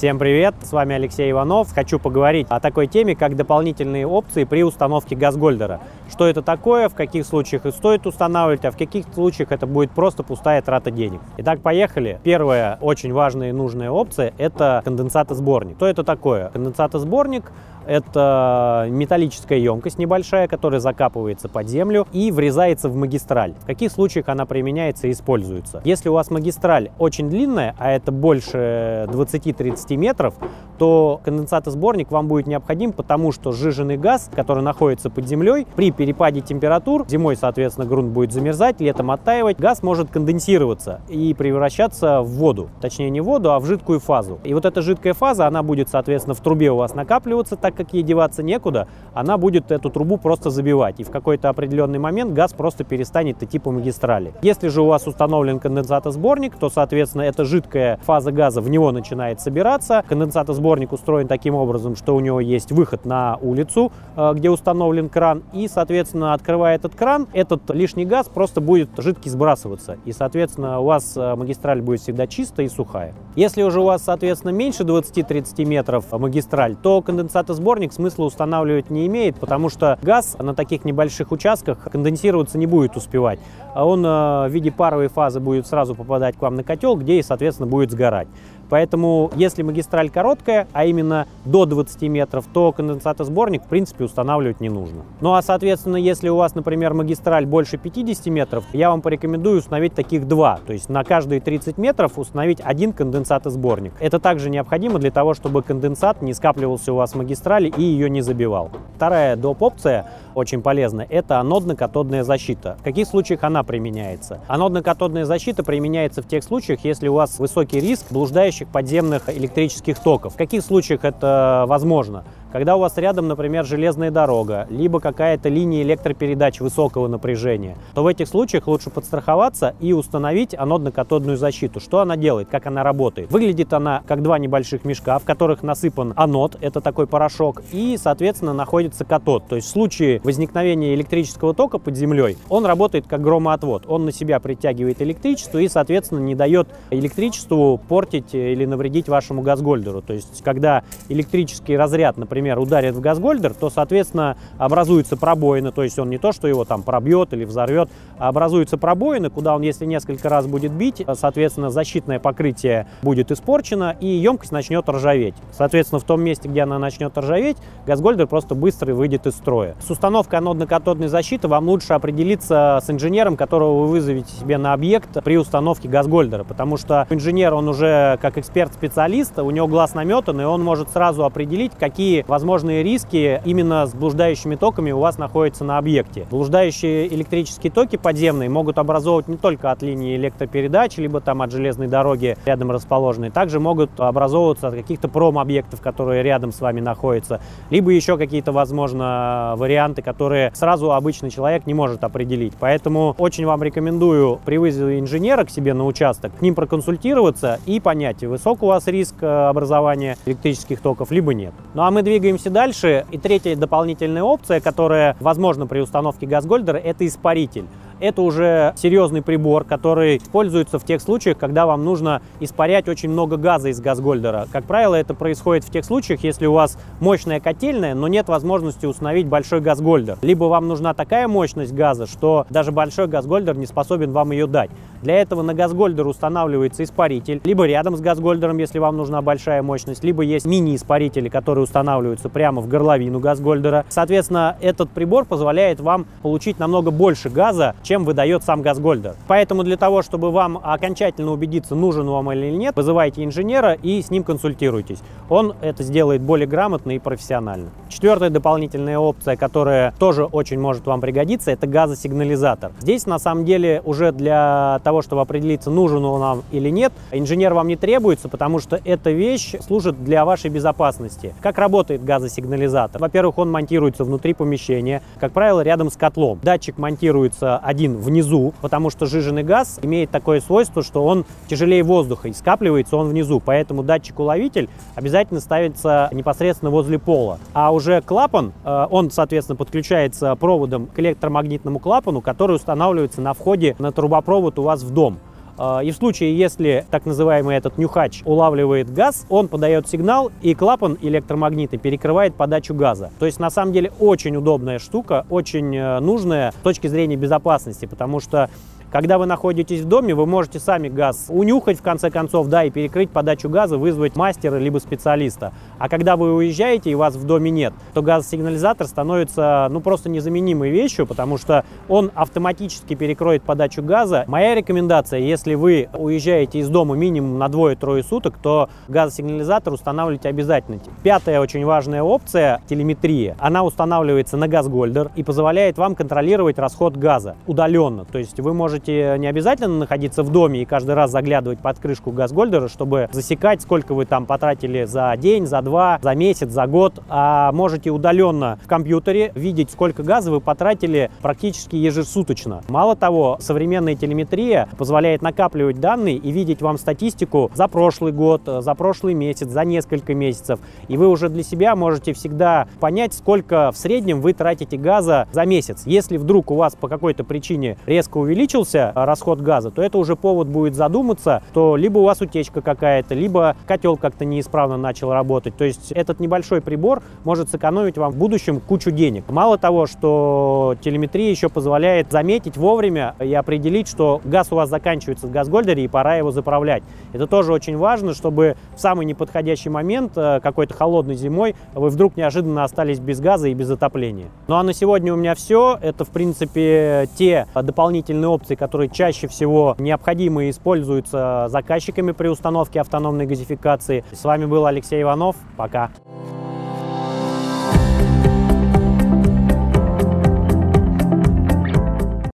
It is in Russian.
Всем привет, с вами Алексей Иванов. Хочу поговорить о такой теме, как дополнительные опции при установке газгольдера. Что это такое, в каких случаях их стоит устанавливать, а в каких случаях это будет просто пустая трата денег. Итак, поехали. Первая очень важная и нужная опция – это конденсатосборник. Что это такое? Конденсатосборник это металлическая емкость небольшая, которая закапывается под землю и врезается в магистраль. В каких случаях она применяется и используется? Если у вас магистраль очень длинная, а это больше 20-30 метров, то конденсатосборник вам будет необходим, потому что сжиженный газ, который находится под землей, при перепаде температур, зимой, соответственно, грунт будет замерзать, летом оттаивать, газ может конденсироваться и превращаться в воду. Точнее, не в воду, а в жидкую фазу. И вот эта жидкая фаза, она будет, соответственно, в трубе у вас накапливаться, так как ей деваться некуда, она будет эту трубу просто забивать. И в какой-то определенный момент газ просто перестанет идти по магистрали. Если же у вас установлен конденсатосборник, то, соответственно, эта жидкая фаза газа в него начинает собираться. Конденсатосборник устроен таким образом, что у него есть выход на улицу, э, где установлен кран. И, соответственно, открывая этот кран, этот лишний газ просто будет жидкий сбрасываться. И, соответственно, у вас э, магистраль будет всегда чистая и сухая. Если уже у вас, соответственно, меньше 20-30 метров магистраль, то конденсатосборник сборник смысла устанавливать не имеет, потому что газ на таких небольших участках конденсироваться не будет успевать. А он э, в виде паровой фазы будет сразу попадать к вам на котел, где и, соответственно, будет сгорать. Поэтому, если магистраль короткая, а именно до 20 метров, то конденсатосборник, в принципе, устанавливать не нужно. Ну а, соответственно, если у вас, например, магистраль больше 50 метров, я вам порекомендую установить таких два. То есть на каждые 30 метров установить один конденсатосборник. Это также необходимо для того, чтобы конденсат не скапливался у вас в магистрали и ее не забивал. Вторая доп. опция очень полезна, это анодно-катодная защита. В каких случаях она применяется? Анодно-катодная защита применяется в тех случаях, если у вас высокий риск блуждающих подземных электрических токов. В каких случаях это возможно? Когда у вас рядом, например, железная дорога, либо какая-то линия электропередач высокого напряжения, то в этих случаях лучше подстраховаться и установить анодно-катодную защиту. Что она делает, как она работает? Выглядит она как два небольших мешка, в которых насыпан анод, это такой порошок, и, соответственно, находится катод. То есть в случае возникновения электрического тока под землей, он работает как громоотвод. Он на себя притягивает электричество и, соответственно, не дает электричеству портить или навредить вашему газгольдеру. То есть, когда электрический разряд, например, ударит в газгольдер, то, соответственно, образуется пробоина, то есть он не то, что его там пробьет или взорвет, а образуются пробоины, куда он, если несколько раз будет бить, соответственно, защитное покрытие будет испорчено, и емкость начнет ржаветь. Соответственно, в том месте, где она начнет ржаветь, газгольдер просто быстро выйдет из строя. С установкой анодно-катодной защиты вам лучше определиться с инженером, которого вы вызовете себе на объект при установке газгольдера, потому что инженер, он уже как эксперт-специалист, у него глаз наметан, и он может сразу определить, какие возможные риски именно с блуждающими токами у вас находятся на объекте. Блуждающие электрические токи подземные могут образовывать не только от линии электропередач, либо там от железной дороги рядом расположенной, также могут образовываться от каких-то промобъектов, которые рядом с вами находятся, либо еще какие-то, возможно, варианты, которые сразу обычный человек не может определить. Поэтому очень вам рекомендую при вызове инженера к себе на участок, к ним проконсультироваться и понять, высок у вас риск э, образования электрических токов, либо нет. Ну а мы двигаемся дальше. И третья дополнительная опция, которая возможна при установке газгольдера, это испаритель. Это уже серьезный прибор, который используется в тех случаях, когда вам нужно испарять очень много газа из газгольдера. Как правило, это происходит в тех случаях, если у вас мощная котельная, но нет возможности установить большой газгольдер. Либо вам нужна такая мощность газа, что даже большой газгольдер не способен вам ее дать. Для этого на газгольдер устанавливается испаритель, либо рядом с газгольдером, если вам нужна большая мощность, либо есть мини-испарители, которые устанавливаются прямо в горловину газгольдера. Соответственно, этот прибор позволяет вам получить намного больше газа, чем выдает сам газгольдер. Поэтому для того, чтобы вам окончательно убедиться, нужен вам или нет, вызывайте инженера и с ним консультируйтесь. Он это сделает более грамотно и профессионально. Четвертая дополнительная опция, которая тоже очень может вам пригодиться, это газосигнализатор. Здесь на самом деле уже для того, чтобы определиться, нужен он вам или нет, инженер вам не требуется, потому что эта вещь служит для вашей безопасности. Как работает газосигнализатор? Во-первых, он монтируется внутри помещения, как правило, рядом с котлом. Датчик монтируется один внизу, потому что жиженый газ имеет такое свойство, что он тяжелее воздуха и скапливается он внизу, поэтому датчик-уловитель обязательно ставится непосредственно возле пола. А уже клапан, э, он, соответственно, подключается проводом к электромагнитному клапану, который устанавливается на входе на трубопровод у вас в дом. А, и в случае, если так называемый этот нюхач улавливает газ, он подает сигнал, и клапан электромагнитный перекрывает подачу газа. То есть, на самом деле, очень удобная штука, очень э, нужная с точки зрения безопасности, потому что когда вы находитесь в доме, вы можете сами газ унюхать, в конце концов, да, и перекрыть подачу газа, вызвать мастера либо специалиста. А когда вы уезжаете и вас в доме нет, то газосигнализатор становится, ну, просто незаменимой вещью, потому что он автоматически перекроет подачу газа. Моя рекомендация, если вы уезжаете из дома минимум на двое-трое суток, то газосигнализатор устанавливайте обязательно. Пятая очень важная опция – телеметрия. Она устанавливается на газгольдер и позволяет вам контролировать расход газа удаленно. То есть вы можете не обязательно находиться в доме и каждый раз заглядывать под крышку газгольдера, чтобы засекать, сколько вы там потратили за день, за два, за месяц, за год, а можете удаленно в компьютере видеть, сколько газа вы потратили практически ежесуточно. Мало того, современная телеметрия позволяет накапливать данные и видеть вам статистику за прошлый год, за прошлый месяц, за несколько месяцев. И вы уже для себя можете всегда понять, сколько в среднем вы тратите газа за месяц. Если вдруг у вас по какой-то причине резко увеличился увеличился расход газа, то это уже повод будет задуматься, что либо у вас утечка какая-то, либо котел как-то неисправно начал работать. То есть этот небольшой прибор может сэкономить вам в будущем кучу денег. Мало того, что телеметрия еще позволяет заметить вовремя и определить, что газ у вас заканчивается газгольдере и пора его заправлять. Это тоже очень важно, чтобы в самый неподходящий момент, э, какой-то холодной зимой, вы вдруг неожиданно остались без газа и без отопления. Ну а на сегодня у меня все. Это, в принципе, те дополнительные опции, которые чаще всего необходимы и используются заказчиками при установке автономной газификации. С вами был Алексей Иванов. Пока.